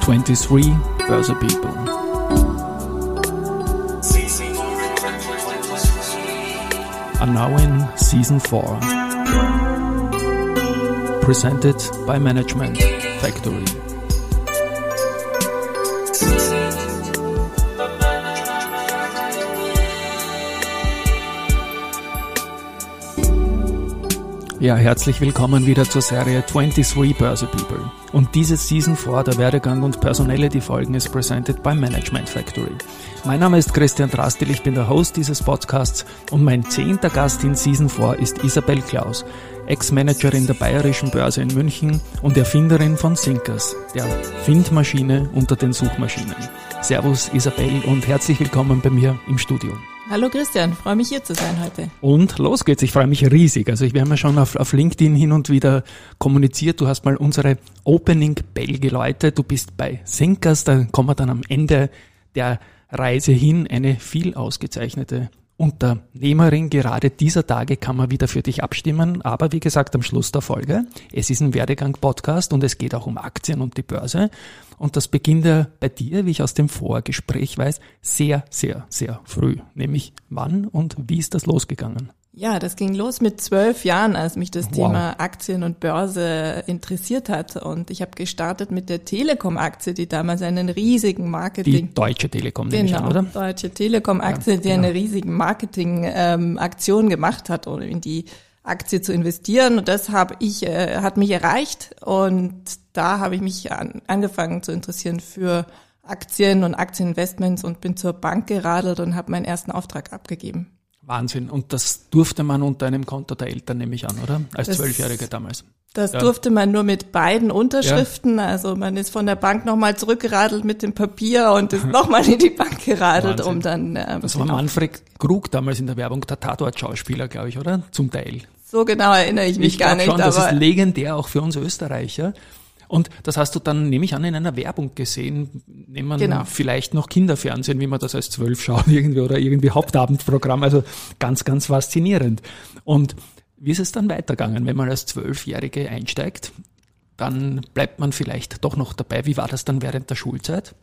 23 Börse People. Are now in season 4. Presented by Management Factory. Ja, herzlich willkommen wieder zur Serie 23 Börse People. Und diese Season 4 der Werdegang und Personality Folgen ist presented by Management Factory. Mein Name ist Christian Drastil, ich bin der Host dieses Podcasts und mein zehnter Gast in Season 4 ist Isabel Klaus, Ex-Managerin der Bayerischen Börse in München und Erfinderin von Sinkers, der Findmaschine unter den Suchmaschinen. Servus Isabel und herzlich willkommen bei mir im Studio. Hallo Christian, freue mich hier zu sein heute. Und los geht's, ich freue mich riesig. Also ich, haben ja schon auf, auf LinkedIn hin und wieder kommuniziert. Du hast mal unsere Opening Bell geläutet. Du bist bei Sinkers, da kommen wir dann am Ende der Reise hin eine viel ausgezeichnete Unternehmerin. Gerade dieser Tage kann man wieder für dich abstimmen. Aber wie gesagt, am Schluss der Folge, es ist ein Werdegang-Podcast und es geht auch um Aktien und die Börse. Und das beginnt ja bei dir, wie ich aus dem Vorgespräch weiß, sehr, sehr, sehr früh. Nämlich wann und wie ist das losgegangen? Ja, das ging los mit zwölf Jahren, als mich das wow. Thema Aktien und Börse interessiert hat. Und ich habe gestartet mit der Telekom-Aktie, die damals einen riesigen Marketing... Die Deutsche Telekom, genau, an, oder? Deutsche Telekom-Aktie, ja, die genau. eine riesigen Marketing-Aktion ähm, gemacht hat, um in die Aktie zu investieren. Und das habe ich, äh, hat mich erreicht. Und da habe ich mich an, angefangen zu interessieren für Aktien und Aktieninvestments und bin zur Bank geradelt und habe meinen ersten Auftrag abgegeben. Wahnsinn. Und das durfte man unter einem Konto der Eltern, nehme ich an, oder? Als Zwölfjährige damals. Das ja. durfte man nur mit beiden Unterschriften. Ja. Also man ist von der Bank nochmal zurückgeradelt mit dem Papier und ist nochmal in die Bank geradelt, Wahnsinn. um dann. Ähm, das war Manfred Krug damals in der Werbung, der Tatort-Schauspieler, glaube ich, oder? Zum Teil. So genau erinnere ich mich ich gar nicht. Schon, das ist legendär auch für uns Österreicher. Und das hast du dann, nehme ich an, in einer Werbung gesehen. Nehmen wir genau. vielleicht noch Kinderfernsehen, wie man das als zwölf schaut irgendwie oder irgendwie Hauptabendprogramm. Also ganz, ganz faszinierend. Und wie ist es dann weitergegangen, wenn man als Zwölfjährige einsteigt? Dann bleibt man vielleicht doch noch dabei. Wie war das dann während der Schulzeit?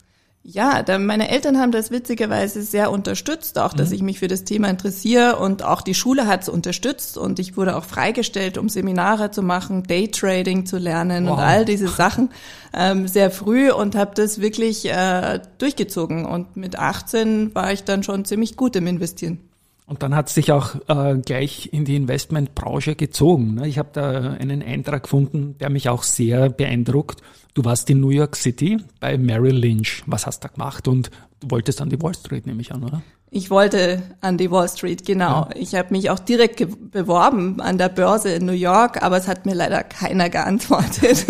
Ja, da, meine Eltern haben das witzigerweise sehr unterstützt, auch dass mhm. ich mich für das Thema interessiere und auch die Schule hat es unterstützt und ich wurde auch freigestellt, um Seminare zu machen, Daytrading zu lernen wow. und all diese Sachen ähm, sehr früh und habe das wirklich äh, durchgezogen und mit 18 war ich dann schon ziemlich gut im Investieren. Und dann hat es sich auch äh, gleich in die Investmentbranche gezogen. Ne? Ich habe da einen Eintrag gefunden, der mich auch sehr beeindruckt. Du warst in New York City bei Merrill Lynch. Was hast du da gemacht? Und du wolltest an die Wall Street, nehme ich an, oder? Ich wollte an die Wall Street, genau. Ja. Ich habe mich auch direkt beworben an der Börse in New York, aber es hat mir leider keiner geantwortet.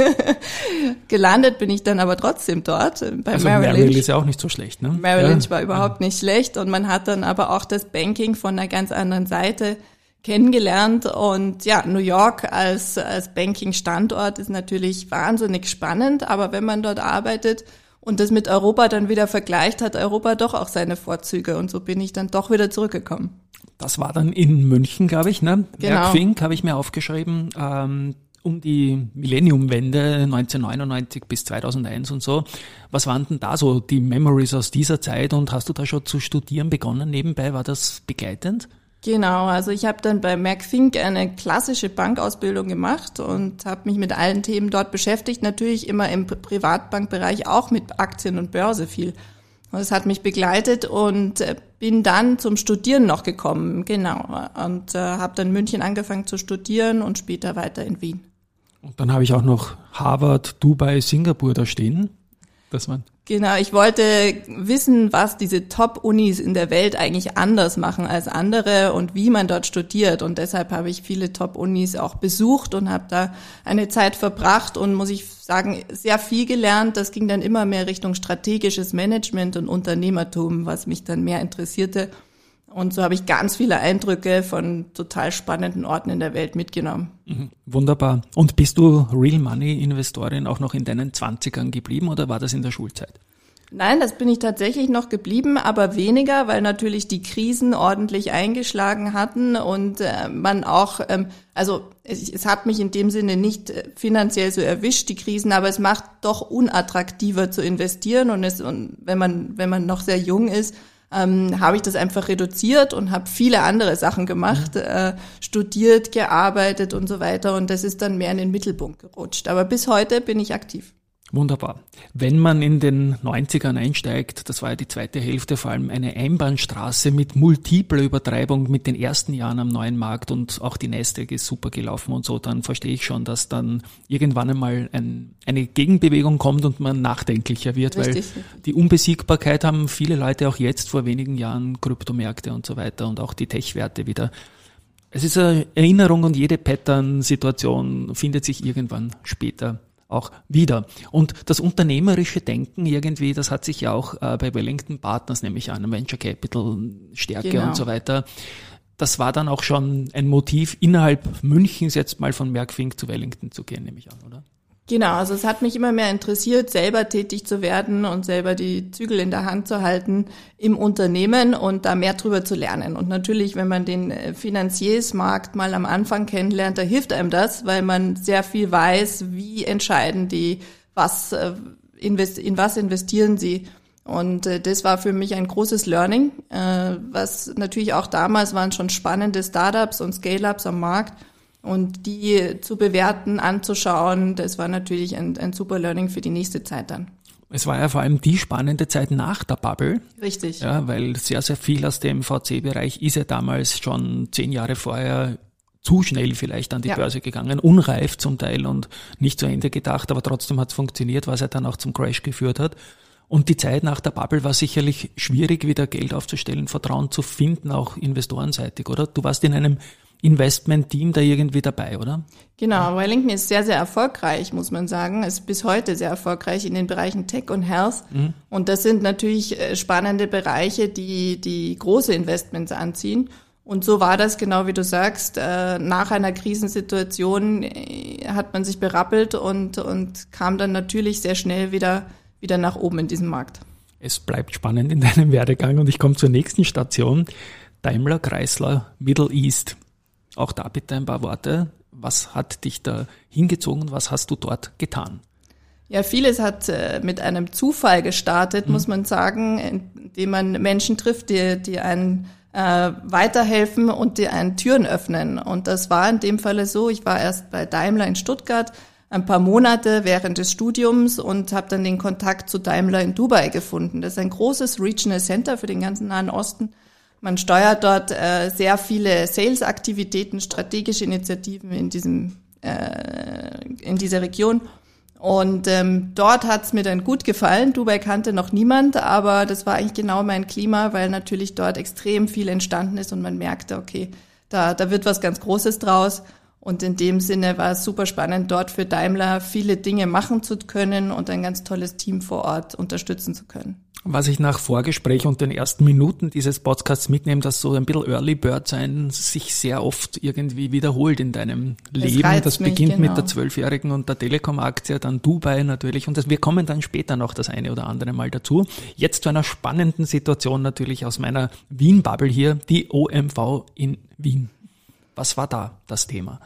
Gelandet bin ich dann aber trotzdem dort äh, bei also Merrill Lynch. Merrill ist ja auch nicht so schlecht, ne? Merrill ja. Lynch war überhaupt ja. nicht schlecht und man hat dann aber auch das Banking von einer ganz anderen Seite kennengelernt und ja, New York als, als Banking-Standort ist natürlich wahnsinnig spannend, aber wenn man dort arbeitet, und das mit Europa dann wieder vergleicht, hat Europa doch auch seine Vorzüge und so bin ich dann doch wieder zurückgekommen. Das war dann in München, glaube ich, ne? Genau. Merck habe ich mir aufgeschrieben, ähm, um die Millenniumwende 1999 bis 2001 und so. Was waren denn da so die Memories aus dieser Zeit und hast du da schon zu studieren begonnen nebenbei? War das begleitend? Genau, also ich habe dann bei Merckfink eine klassische Bankausbildung gemacht und habe mich mit allen Themen dort beschäftigt, natürlich immer im Privatbankbereich auch mit Aktien und Börse viel. Und es hat mich begleitet und äh, bin dann zum Studieren noch gekommen, genau. Und äh, habe dann München angefangen zu studieren und später weiter in Wien. Und dann habe ich auch noch Harvard, Dubai, Singapur da stehen. Das waren Genau, ich wollte wissen, was diese Top-Unis in der Welt eigentlich anders machen als andere und wie man dort studiert. Und deshalb habe ich viele Top-Unis auch besucht und habe da eine Zeit verbracht und muss ich sagen, sehr viel gelernt. Das ging dann immer mehr Richtung strategisches Management und Unternehmertum, was mich dann mehr interessierte. Und so habe ich ganz viele Eindrücke von total spannenden Orten in der Welt mitgenommen. Mhm. Wunderbar. Und bist du Real Money Investorin auch noch in deinen Zwanzigern geblieben oder war das in der Schulzeit? Nein, das bin ich tatsächlich noch geblieben, aber weniger, weil natürlich die Krisen ordentlich eingeschlagen hatten und äh, man auch, ähm, also es, es hat mich in dem Sinne nicht äh, finanziell so erwischt, die Krisen, aber es macht doch unattraktiver zu investieren und es, und wenn man, wenn man noch sehr jung ist, ähm, habe ich das einfach reduziert und habe viele andere Sachen gemacht, mhm. äh, studiert, gearbeitet und so weiter und das ist dann mehr in den Mittelpunkt gerutscht. Aber bis heute bin ich aktiv. Wunderbar. Wenn man in den 90ern einsteigt, das war ja die zweite Hälfte, vor allem eine Einbahnstraße mit multipler Übertreibung mit den ersten Jahren am neuen Markt und auch die Nasdaq ist super gelaufen und so, dann verstehe ich schon, dass dann irgendwann einmal ein, eine Gegenbewegung kommt und man nachdenklicher wird, Richtig. weil die Unbesiegbarkeit haben viele Leute auch jetzt vor wenigen Jahren, Kryptomärkte und so weiter und auch die Tech-Werte wieder. Es ist eine Erinnerung und jede Pattern-Situation findet sich irgendwann später auch wieder. Und das unternehmerische Denken irgendwie, das hat sich ja auch äh, bei Wellington Partners, nämlich an Venture Capital, Stärke genau. und so weiter. Das war dann auch schon ein Motiv, innerhalb Münchens jetzt mal von Merckfink zu Wellington zu gehen, nehme ich an, oder? Genau, also es hat mich immer mehr interessiert, selber tätig zu werden und selber die Zügel in der Hand zu halten im Unternehmen und da mehr drüber zu lernen. Und natürlich, wenn man den äh, Finanziersmarkt mal am Anfang kennenlernt, da hilft einem das, weil man sehr viel weiß, wie entscheiden die, was, äh, in was investieren sie. Und äh, das war für mich ein großes Learning, was natürlich auch damals waren schon spannende Startups und Scale-ups am Markt und die zu bewerten, anzuschauen, das war natürlich ein, ein super Learning für die nächste Zeit dann. Es war ja vor allem die spannende Zeit nach der Bubble. Richtig. Ja, weil sehr, sehr viel aus dem VC-Bereich ist ja damals schon zehn Jahre vorher zu schnell vielleicht an die ja. Börse gegangen, unreif zum Teil und nicht zu Ende gedacht, aber trotzdem hat es funktioniert, was er dann auch zum Crash geführt hat. Und die Zeit nach der Bubble war sicherlich schwierig, wieder Geld aufzustellen, Vertrauen zu finden, auch investorenseitig, oder? Du warst in einem Investment-Team da irgendwie dabei, oder? Genau, Wellington ist sehr, sehr erfolgreich, muss man sagen. Ist bis heute sehr erfolgreich in den Bereichen Tech und Health. Mhm. Und das sind natürlich äh, spannende Bereiche, die, die große Investments anziehen. Und so war das genau wie du sagst. Äh, nach einer Krisensituation äh, hat man sich berappelt und, und kam dann natürlich sehr schnell wieder, wieder nach oben in diesem Markt. Es bleibt spannend in deinem Werdegang und ich komme zur nächsten Station. Daimler Chrysler Middle East. Auch da bitte ein paar Worte. Was hat dich da hingezogen? Was hast du dort getan? Ja, vieles hat äh, mit einem Zufall gestartet, mhm. muss man sagen, indem man Menschen trifft, die, die einen äh, weiterhelfen und die einen Türen öffnen. Und das war in dem Falle so. Ich war erst bei Daimler in Stuttgart ein paar Monate während des Studiums und habe dann den Kontakt zu Daimler in Dubai gefunden. Das ist ein großes Regional Center für den ganzen Nahen Osten man steuert dort äh, sehr viele Sales-Aktivitäten, strategische Initiativen in diesem äh, in dieser Region. Und ähm, dort hat's mir dann gut gefallen. Dubai kannte noch niemand, aber das war eigentlich genau mein Klima, weil natürlich dort extrem viel entstanden ist und man merkte, okay, da, da wird was ganz Großes draus. Und in dem Sinne war es super spannend, dort für Daimler viele Dinge machen zu können und ein ganz tolles Team vor Ort unterstützen zu können. Was ich nach Vorgespräch und den ersten Minuten dieses Podcasts mitnehme, dass so ein bisschen Early Bird sein sich sehr oft irgendwie wiederholt in deinem das Leben. Das beginnt genau. mit der zwölfjährigen und der Telekom-Aktie, dann Dubai natürlich und das, wir kommen dann später noch das eine oder andere Mal dazu. Jetzt zu einer spannenden Situation natürlich aus meiner Wien-Bubble hier, die OMV in Wien. Was war da das Thema?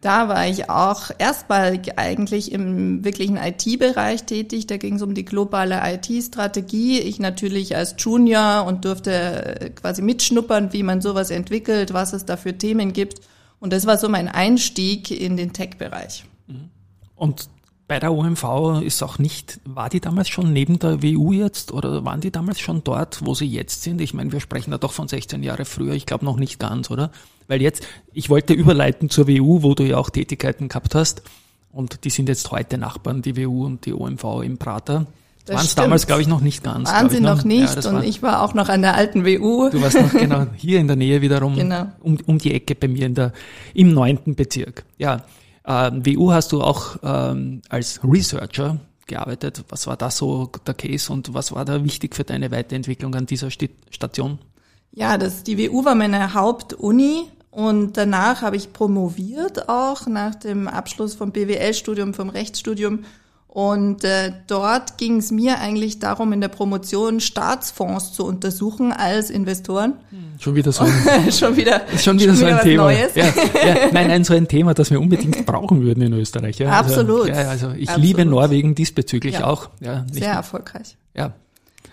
Da war ich auch erstmal eigentlich im wirklichen IT-Bereich tätig. Da ging es um die globale IT-Strategie. Ich natürlich als Junior und durfte äh, quasi mitschnuppern, wie man sowas entwickelt, was es da für Themen gibt. Und das war so mein Einstieg in den Tech-Bereich. Mhm. Und bei der OMV ist auch nicht, war die damals schon neben der WU jetzt oder waren die damals schon dort, wo sie jetzt sind? Ich meine, wir sprechen da doch von 16 Jahre früher, ich glaube noch nicht ganz, oder? Weil jetzt, ich wollte überleiten zur WU, wo du ja auch Tätigkeiten gehabt hast und die sind jetzt heute Nachbarn, die WU und die OMV im Prater. Das waren es damals, glaube ich, noch nicht ganz. Waren sie noch, noch nicht ja, und war, ich war auch noch an der alten WU. Du warst noch genau hier in der Nähe wiederum, genau. um, um die Ecke bei mir in der, im neunten Bezirk. Ja, ähm, WU hast du auch ähm, als Researcher gearbeitet. Was war da so der Case und was war da wichtig für deine Weiterentwicklung an dieser Station? Ja, das, die WU war meine Hauptuni und danach habe ich promoviert auch nach dem Abschluss vom BWL-Studium, vom Rechtsstudium Und äh, dort ging es mir eigentlich darum, in der Promotion Staatsfonds zu untersuchen als Investoren. Schon wieder so ein, schon wieder, schon wieder, schon so ein Thema. Neues. Ja, ja, nein, nein, so ein Thema, das wir unbedingt brauchen würden in Österreich. Ja. Also, Absolut. Also, ja, also ich Absolut. liebe Norwegen diesbezüglich auch. Ja, nicht, Sehr erfolgreich. ja,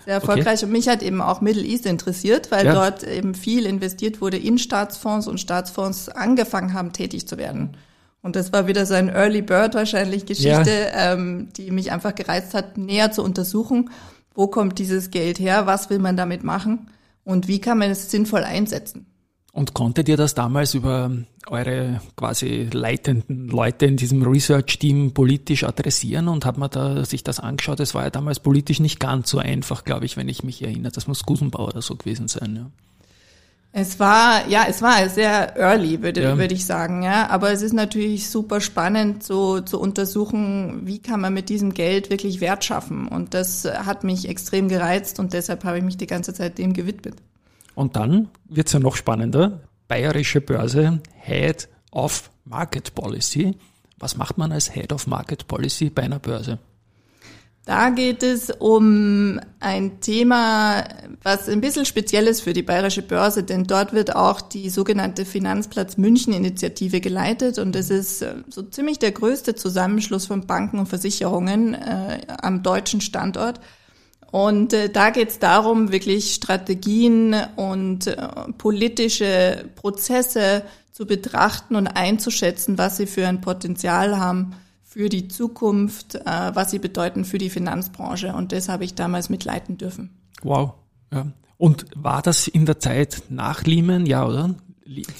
Sehr erfolgreich. Und mich hat eben auch Middle East interessiert, weil Ja. dort eben viel investiert wurde in Staatsfonds und Staatsfonds angefangen haben, tätig zu werden. Und das war wieder so ein Early Bird wahrscheinlich Geschichte, ähm, die mich einfach gereizt hat, näher zu untersuchen, wo kommt dieses Geld her, was will man damit machen und wie kann man es sinnvoll einsetzen. Und konntet ihr das damals über eure quasi leitenden Leute in diesem Research-Team politisch adressieren und hat man da sich das angeschaut? Es war ja damals politisch nicht ganz so einfach, glaube ich, wenn ich mich erinnere. Das muss Gusenbauer oder so gewesen sein. Ja. Es war, ja, es war sehr early, würde, Ja. würde ich sagen, ja. Aber es ist natürlich super spannend, so zu untersuchen, wie kann man mit diesem Geld wirklich Wert schaffen. Und das hat mich extrem gereizt und deshalb habe ich mich die ganze Zeit dem gewidmet. Und dann wird's ja noch spannender. Bayerische Börse, Head of Market Policy. Was macht man als Head of Market Policy bei einer Börse? Da geht es um ein Thema, was ein bisschen speziell ist für die Bayerische Börse, denn dort wird auch die sogenannte Finanzplatz München Initiative geleitet und es ist äh, so ziemlich der größte Zusammenschluss von Banken und Versicherungen äh, am deutschen Standort. Und äh, da geht es darum, wirklich Strategien und äh, politische Prozesse zu betrachten und einzuschätzen, was sie für ein Potenzial haben für die Zukunft, äh, was sie bedeuten für die Finanzbranche. Und das habe ich damals mitleiten dürfen. Wow. Ja. Und war das in der Zeit nach Lehman? Ja, oder?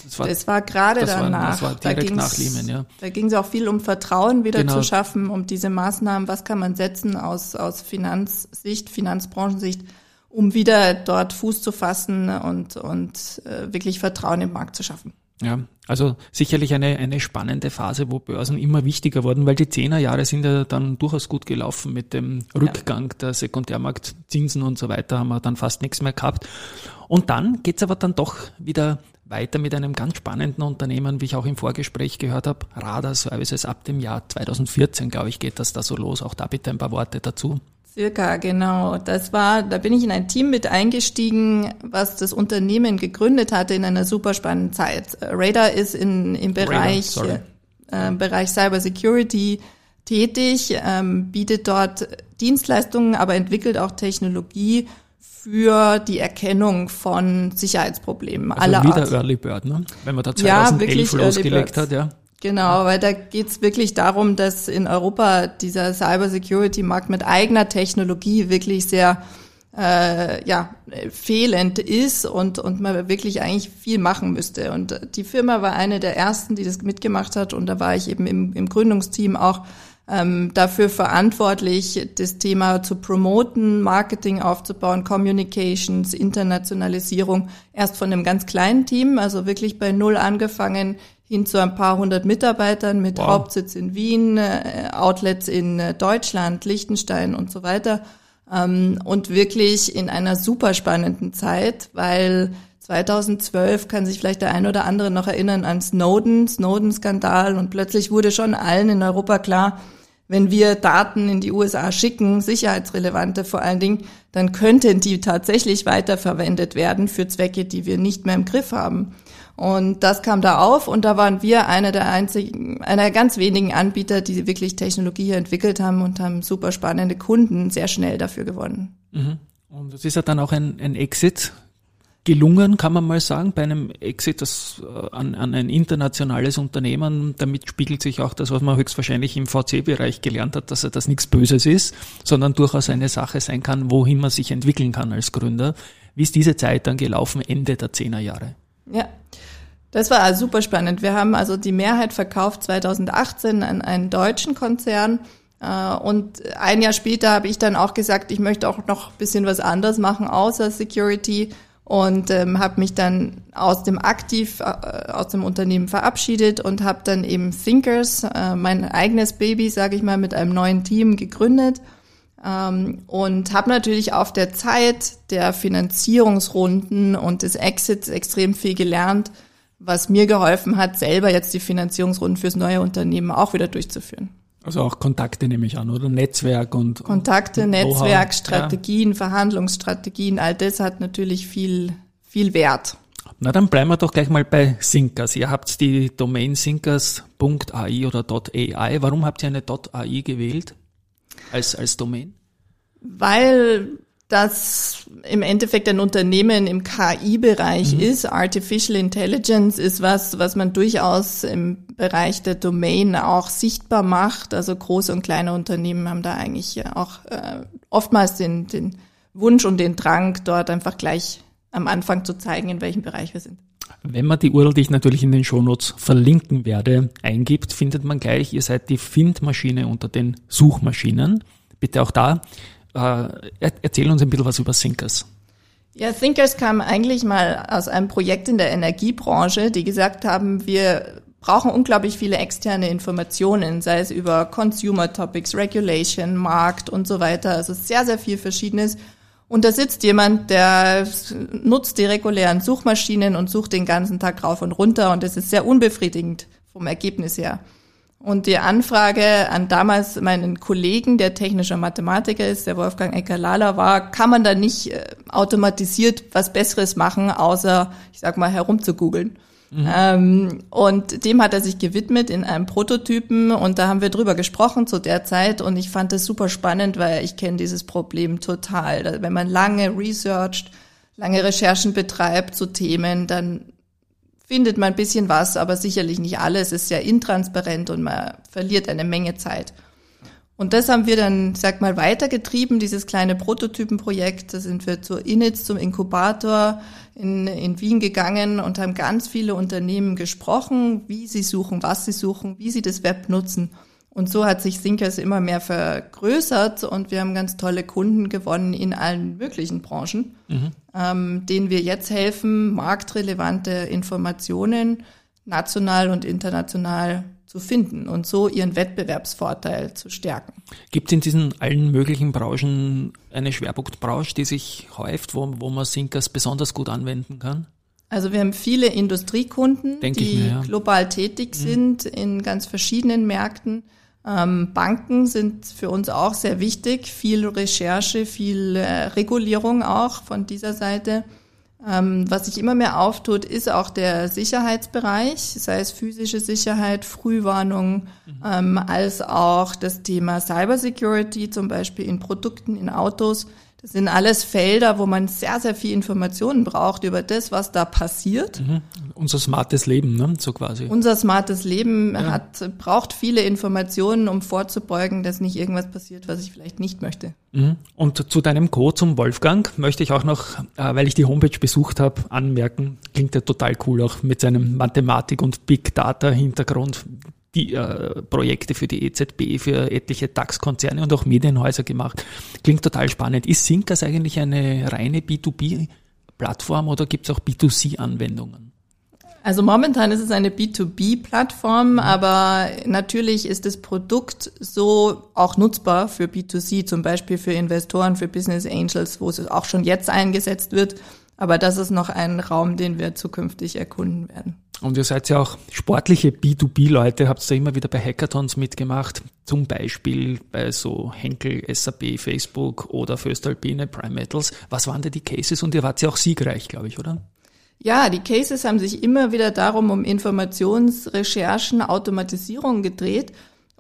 Das war, Das war gerade das war- danach. das war Da direkt ging's- nach Lehman, ja. Da ging es auch viel um Vertrauen wieder Genau. zu schaffen, um diese Maßnahmen, was kann man setzen aus, aus Finanzsicht, Finanzbranchensicht, um wieder dort Fuß zu fassen und, und äh, wirklich Vertrauen im Markt zu schaffen. Ja, also sicherlich eine, eine spannende Phase, wo Börsen immer wichtiger wurden, weil die Zehnerjahre sind ja dann durchaus gut gelaufen mit dem Rückgang der Sekundärmarktzinsen und so weiter, haben wir dann fast nichts mehr gehabt. Und dann geht's aber dann doch wieder weiter mit einem ganz spannenden Unternehmen, wie ich auch im Vorgespräch gehört habe, Radar Services ab dem Jahr 2014, glaube ich, geht das da so los. Auch da bitte ein paar Worte dazu. Circa, genau. Das war, da bin ich in ein Team mit eingestiegen, was das Unternehmen gegründet hatte in einer super spannenden Zeit. Äh, Radar ist in, im Bereich, sorry. äh, Bereich Cyber Security tätig, ähm, bietet dort Dienstleistungen, aber entwickelt auch Technologie für die Erkennung von Sicherheitsproblemen Also aller wieder Art. Early Bird, ne? Wenn man da Ja, 2011 wirklich Early losgelegt hat, ja. Genau, weil da geht's wirklich darum, dass in Europa dieser Cyber-Security-Markt mit eigener Technologie wirklich sehr äh, ja, fehlend ist und, und man wirklich eigentlich viel machen müsste. Und die Firma war eine der ersten, die das mitgemacht hat und da war ich eben im, im Gründungsteam auch ähm, dafür verantwortlich, das Thema zu promoten, Marketing aufzubauen, Communications, Internationalisierung, erst von einem ganz kleinen Team, also wirklich bei Null angefangen, hin zu ein paar hundert Mitarbeitern mit Wow. Hauptsitz in Wien, äh, Outlets in äh, Deutschland, Liechtenstein und so weiter. Ähm, und wirklich in einer super spannenden Zeit, weil 2012 kann sich vielleicht der ein oder andere noch erinnern an Snowden, Snowden-Skandal und plötzlich wurde schon allen in Europa klar, wenn wir Daten in die USA schicken, sicherheitsrelevante vor allen Dingen, dann könnten die tatsächlich weiterverwendet werden für Zwecke, die wir nicht mehr im Griff haben. Und das kam da auf und da waren wir einer der einzigen, einer der ganz wenigen Anbieter, die wirklich Technologie hier entwickelt haben und haben super spannende Kunden sehr schnell dafür gewonnen. Und es ist ja dann auch ein, ein Exit gelungen, kann man mal sagen, bei einem Exit das, äh, an, an ein internationales Unternehmen. Damit spiegelt sich auch das, was man höchstwahrscheinlich im VC-Bereich gelernt hat, dass er das nichts Böses ist, sondern durchaus eine Sache sein kann, wohin man sich entwickeln kann als Gründer. Wie ist diese Zeit dann gelaufen, Ende der Zehnerjahre? Ja, das war also super spannend. Wir haben also die Mehrheit verkauft 2018 an einen deutschen Konzern. Äh, Und ein Jahr später habe ich dann auch gesagt, ich möchte auch noch bisschen was anderes machen außer Security und ähm, habe mich dann aus dem aktiv äh, aus dem Unternehmen verabschiedet und habe dann eben Thinkers, äh, mein eigenes Baby, sage ich mal, mit einem neuen Team gegründet ähm, und habe natürlich auf der Zeit der Finanzierungsrunden und des Exits extrem viel gelernt, was mir geholfen hat, selber jetzt die Finanzierungsrunden fürs neue Unternehmen auch wieder durchzuführen. Also auch Kontakte nehme ich an, oder Netzwerk und Kontakte, und Netzwerk, Strategien, ja. Verhandlungsstrategien, all das hat natürlich viel, viel Wert. Na, dann bleiben wir doch gleich mal bei Sinkers. Ihr habt die Domain sinkers.ai oder .ai. Warum habt ihr eine .ai gewählt als, als Domain? Weil das im Endeffekt ein Unternehmen im KI-Bereich mhm. ist. Artificial Intelligence ist was, was man durchaus im Bereich der Domain auch sichtbar macht. Also große und kleine Unternehmen haben da eigentlich auch äh, oftmals den, den Wunsch und den Drang, dort einfach gleich am Anfang zu zeigen, in welchem Bereich wir sind. Wenn man die URL, die ich natürlich in den Shownotes verlinken werde, eingibt, findet man gleich, ihr seid die Findmaschine unter den Suchmaschinen. Bitte auch da erzähl uns ein bisschen was über Thinkers. Ja, Thinkers kam eigentlich mal aus einem Projekt in der Energiebranche, die gesagt haben, wir brauchen unglaublich viele externe Informationen, sei es über Consumer Topics, Regulation, Markt und so weiter. Also sehr, sehr viel Verschiedenes. Und da sitzt jemand, der nutzt die regulären Suchmaschinen und sucht den ganzen Tag rauf und runter und das ist sehr unbefriedigend vom Ergebnis her. Und die Anfrage an damals meinen Kollegen, der technischer Mathematiker ist, der Wolfgang Ecker-Lala war, kann man da nicht äh, automatisiert was Besseres machen, außer, ich sag mal, herumzugoogeln. Mhm. Ähm, und dem hat er sich gewidmet in einem Prototypen und da haben wir drüber gesprochen zu der Zeit und ich fand das super spannend, weil ich kenne dieses Problem total. Wenn man lange researcht, lange Recherchen betreibt zu Themen, dann findet man ein bisschen was, aber sicherlich nicht alles. Es ist sehr intransparent und man verliert eine Menge Zeit. Und das haben wir dann, sag mal, weitergetrieben, dieses kleine Prototypenprojekt. Da sind wir zur INITS, zum Inkubator in, in Wien gegangen und haben ganz viele Unternehmen gesprochen, wie sie suchen, was sie suchen, wie sie das Web nutzen. Und so hat sich Thinkers immer mehr vergrößert und wir haben ganz tolle Kunden gewonnen in allen möglichen Branchen, mhm. ähm, denen wir jetzt helfen, marktrelevante Informationen national und international zu finden und so ihren Wettbewerbsvorteil zu stärken. Gibt es in diesen allen möglichen Branchen eine Schwerpunktbranche, die sich häuft, wo, wo man Thinkers besonders gut anwenden kann? Also wir haben viele Industriekunden, Denk die mir, ja. global tätig mhm. sind in ganz verschiedenen Märkten. Ähm, Banken sind für uns auch sehr wichtig, viel Recherche, viel äh, Regulierung auch von dieser Seite. Ähm, was sich immer mehr auftut, ist auch der Sicherheitsbereich, sei es physische Sicherheit, Frühwarnung, mhm. ähm, als auch das Thema Cybersecurity, zum Beispiel in Produkten, in Autos. Das sind alles Felder, wo man sehr, sehr viel Informationen braucht über das, was da passiert. Mhm. Unser smartes Leben, ne? so quasi. Unser smartes Leben ja. hat, braucht viele Informationen, um vorzubeugen, dass nicht irgendwas passiert, was ich vielleicht nicht möchte. Mhm. Und zu deinem Co, zum Wolfgang, möchte ich auch noch, äh, weil ich die Homepage besucht habe, anmerken, klingt ja total cool, auch mit seinem Mathematik- und Big Data-Hintergrund die äh, Projekte für die EZB, für etliche DAX-Konzerne und auch Medienhäuser gemacht. Klingt total spannend. Ist Sinkers eigentlich eine reine B2B-Plattform oder gibt es auch B2C-Anwendungen? Also momentan ist es eine B2B-Plattform, mhm. aber natürlich ist das Produkt so auch nutzbar für B2C, zum Beispiel für Investoren, für Business Angels, wo es auch schon jetzt eingesetzt wird. Aber das ist noch ein Raum, den wir zukünftig erkunden werden. Und ihr seid ja auch sportliche B2B-Leute, habt da immer wieder bei Hackathons mitgemacht, zum Beispiel bei so Henkel, SAP, Facebook oder Föstalpine, Prime Metals. Was waren da die Cases? Und ihr wart ja auch siegreich, glaube ich, oder? Ja, die Cases haben sich immer wieder darum um Informationsrecherchen, Automatisierung gedreht.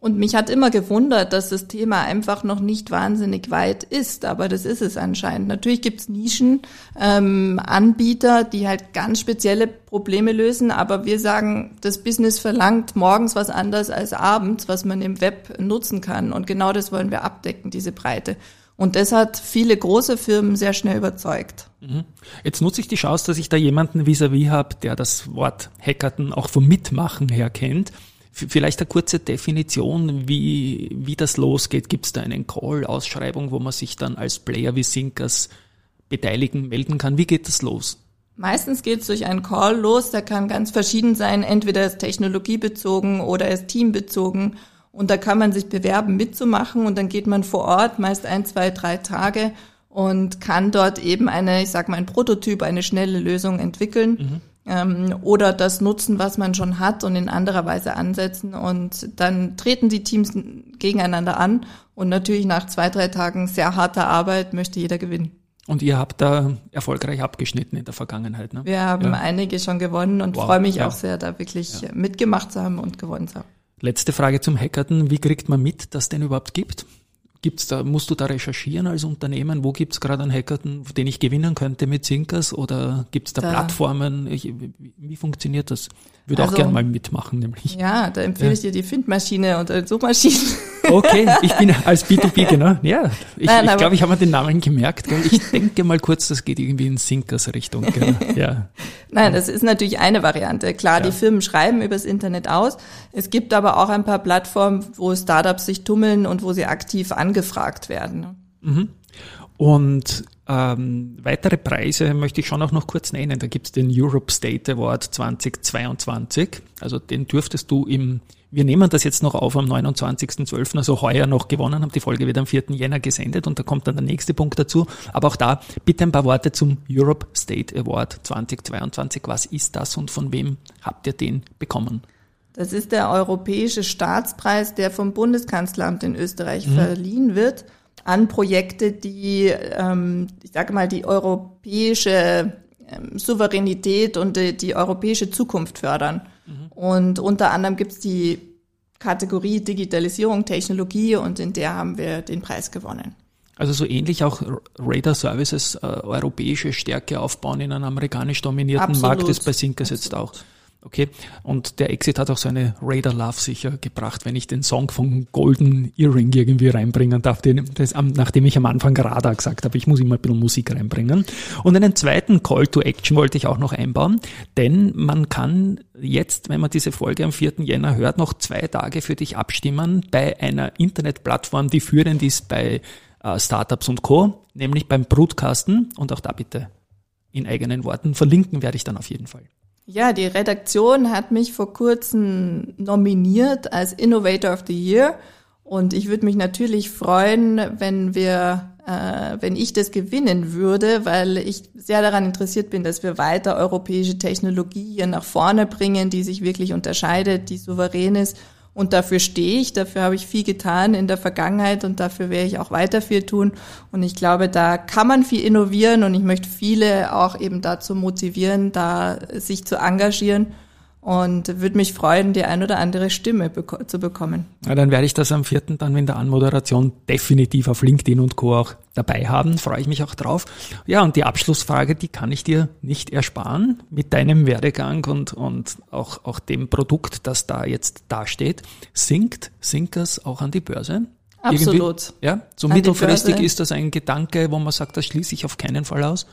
Und mich hat immer gewundert, dass das Thema einfach noch nicht wahnsinnig weit ist, aber das ist es anscheinend. Natürlich gibt's Nischen, ähm, Anbieter, die halt ganz spezielle Probleme lösen, aber wir sagen, das Business verlangt morgens was anderes als abends, was man im Web nutzen kann. Und genau das wollen wir abdecken, diese Breite. Und das hat viele große Firmen sehr schnell überzeugt. Mhm. Jetzt nutze ich die Chance, dass ich da jemanden vis-à-vis -vis habe, der das Wort Hackerten auch vom Mitmachen her kennt. Vielleicht eine kurze Definition, wie, wie das losgeht. Gibt es da einen Call, Ausschreibung, wo man sich dann als Player wie Sinkers beteiligen, melden kann? Wie geht das los? Meistens geht es durch einen Call los, der kann ganz verschieden sein. Entweder ist technologiebezogen oder ist teambezogen. Und da kann man sich bewerben, mitzumachen und dann geht man vor Ort, meist ein, zwei, drei Tage und kann dort eben eine, ich sag mal, ein Prototyp, eine schnelle Lösung entwickeln. Mhm ähm, oder das nutzen, was man schon hat und in anderer Weise ansetzen. Und dann treten die Teams gegeneinander an und natürlich nach zwei, drei Tagen sehr harter Arbeit möchte jeder gewinnen. Und ihr habt da erfolgreich abgeschnitten in der Vergangenheit, ne? Wir haben ja. einige schon gewonnen und wow. freue mich ja. auch sehr, da wirklich ja. mitgemacht zu haben und gewonnen zu haben. Letzte Frage zum Hackerton. Wie kriegt man mit, dass den überhaupt gibt? Gibt's da, musst du da recherchieren als Unternehmen? Wo gibt's gerade einen Hackathon, den ich gewinnen könnte mit Sinkers? Oder gibt's da, da Plattformen? Ich, wie funktioniert das? Würde also, auch gerne mal mitmachen, nämlich. Ja, da empfehle ja. ich dir die Findmaschine und die Suchmaschine. Okay, ich bin als B2B, genau. Ja, ich glaube, ich, glaub, ich habe mir den Namen gemerkt. Ich denke mal kurz, das geht irgendwie in Sinkers-Richtung. Ja. Nein, das ist natürlich eine Variante. Klar, ja. die Firmen schreiben übers Internet aus. Es gibt aber auch ein paar Plattformen, wo Startups sich tummeln und wo sie aktiv angefragt werden. Mhm. Und ähm, weitere Preise möchte ich schon auch noch kurz nennen. Da gibt es den Europe State Award 2022. Also den dürftest du im, wir nehmen das jetzt noch auf am 29.12., also heuer noch gewonnen haben. Die Folge wird am 4. Jänner gesendet und da kommt dann der nächste Punkt dazu. Aber auch da bitte ein paar Worte zum Europe State Award 2022. Was ist das und von wem habt ihr den bekommen? Das ist der Europäische Staatspreis, der vom Bundeskanzleramt in Österreich mhm. verliehen wird an Projekte, die, ähm, ich sage mal, die europäische ähm, Souveränität und die, die, europäische Zukunft fördern. Mhm. Und unter anderem gibt es die Kategorie Digitalisierung, Technologie und in der haben wir den Preis gewonnen. Also so ähnlich auch Radar Services äh, europäische Stärke aufbauen in einem amerikanisch dominierten Absolut. Markt ist bei Sinkers jetzt auch. Okay, und der Exit hat auch so eine Radar Love sicher gebracht, wenn ich den Song von Golden Earring irgendwie reinbringen darf, den, das, nachdem ich am Anfang Radar gesagt habe, ich muss immer ein bisschen Musik reinbringen. Und einen zweiten Call to Action wollte ich auch noch einbauen, denn man kann jetzt, wenn man diese Folge am 4. Jänner hört, noch zwei Tage für dich abstimmen bei einer Internetplattform, die führend ist bei äh, Startups und Co., nämlich beim Broadcasten und auch da bitte in eigenen Worten verlinken werde ich dann auf jeden Fall. Ja, die Redaktion hat mich vor kurzem nominiert als Innovator of the Year. Und ich würde mich natürlich freuen, wenn wir, äh, wenn ich das gewinnen würde, weil ich sehr daran interessiert bin, dass wir weiter europäische Technologie hier nach vorne bringen, die sich wirklich unterscheidet, die souverän ist und dafür stehe ich, dafür habe ich viel getan in der Vergangenheit und dafür werde ich auch weiter viel tun. Und ich glaube, da kann man viel innovieren und ich möchte viele auch eben dazu motivieren, da sich zu engagieren und würde mich freuen, die ein oder andere Stimme beko zu bekommen. Ja, dann werde ich das am vierten dann in der Anmoderation definitiv auf LinkedIn und Co. auch dabei haben. Freue ich mich auch drauf. Ja, und die Abschlussfrage, die kann ich dir nicht ersparen mit deinem Werdegang und, und auch, auch dem Produkt, das da jetzt dasteht. Sinkt Sinkers auch an die Börse? Absolut. Irgendwie, ja, so an mittelfristig ist das ein Gedanke, wo man sagt, das schließe ich auf keinen Fall aus.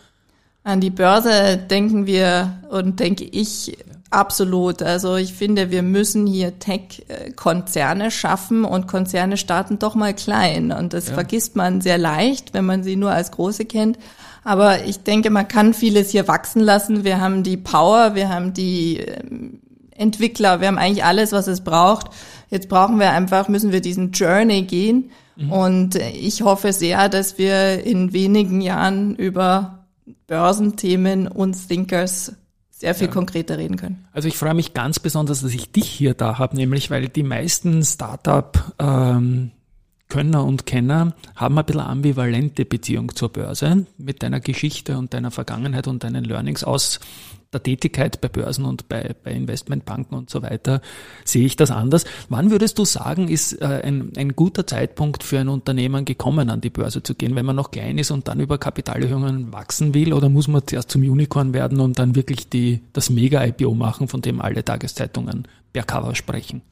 An die Börse denken wir und denke ich Absolut. Also ich finde, wir müssen hier Tech-Konzerne schaffen und Konzerne starten doch mal klein. Und das ja. vergisst man sehr leicht, wenn man sie nur als große kennt. Aber ich denke, man kann vieles hier wachsen lassen. Wir haben die Power, wir haben die ähm, Entwickler, wir haben eigentlich alles, was es braucht. Jetzt brauchen wir einfach, müssen wir diesen Journey gehen. Mhm. Und ich hoffe sehr, dass wir in wenigen Jahren über Börsenthemen und Thinkers sehr viel ja. konkreter reden können. Also ich freue mich ganz besonders, dass ich dich hier da habe, nämlich weil die meisten Startup ähm, Könner und Kenner haben ein bisschen ambivalente Beziehung zur Börse mit deiner Geschichte und deiner Vergangenheit und deinen Learnings aus der Tätigkeit bei Börsen und bei, bei Investmentbanken und so weiter sehe ich das anders. Wann würdest du sagen, ist äh, ein, ein guter Zeitpunkt für ein Unternehmen gekommen, an die Börse zu gehen, wenn man noch klein ist und dann über Kapitalerhöhungen wachsen will? Oder muss man zuerst zum Unicorn werden und dann wirklich die, das Mega-IPO machen, von dem alle Tageszeitungen per Cover sprechen?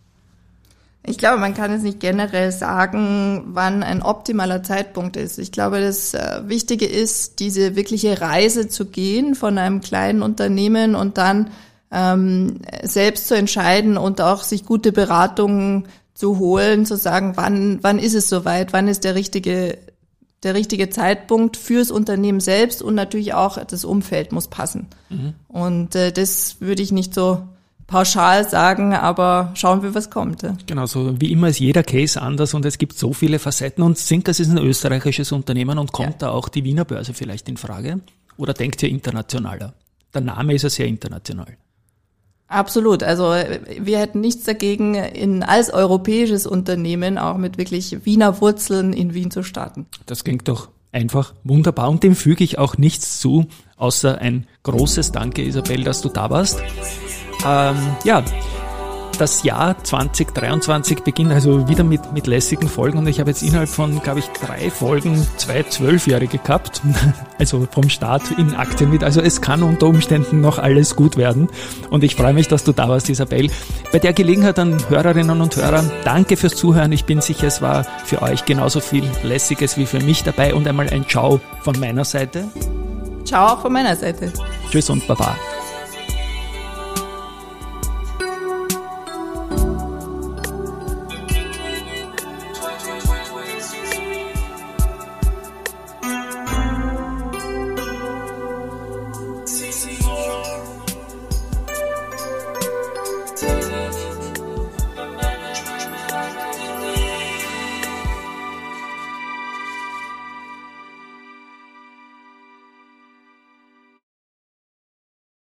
Ich glaube, man kann es nicht generell sagen, wann ein optimaler Zeitpunkt ist. Ich glaube, das äh, Wichtige ist, diese wirkliche Reise zu gehen von einem kleinen Unternehmen und dann ähm, selbst zu entscheiden und auch sich gute Beratungen zu holen, zu sagen, wann, wann ist es soweit, wann ist der richtige, der richtige Zeitpunkt fürs Unternehmen selbst und natürlich auch das Umfeld muss passen. Mhm. Und äh, das würde ich nicht so pauschal sagen, aber schauen wir, was kommt. Ja. Genau, so wie immer ist jeder Case anders und es gibt so viele Facetten und Sinkers ist ein österreichisches Unternehmen und kommt ja. da auch die Wiener Börse vielleicht in Frage? Oder denkt ihr internationaler? der Name ist ja sehr international. Absolut. Also wir hätten nichts dagegen, in als europäisches Unternehmen auch mit wirklich Wiener Wurzeln in Wien zu starten. Das klingt doch einfach wunderbar und dem füge ich auch nichts zu, außer ein großes Danke, Isabel, dass du da warst. Ähm, ja, das Jahr 2023 beginnt also wieder mit, mit lässigen Folgen und ich habe jetzt innerhalb von, glaube ich, drei Folgen zwei Zwölfjährige gehabt, also vom Start in Aktien mit. Also es kann unter Umständen noch alles gut werden und ich freue mich, dass du da warst, Isabel. Bei der Gelegenheit an Hörerinnen und Hörer, danke fürs Zuhören. Ich bin sicher, es war für euch genauso viel Lässiges wie für mich dabei und einmal ein Ciao von meiner Seite. Ciao auch von meiner Seite. Tschüss und Baba.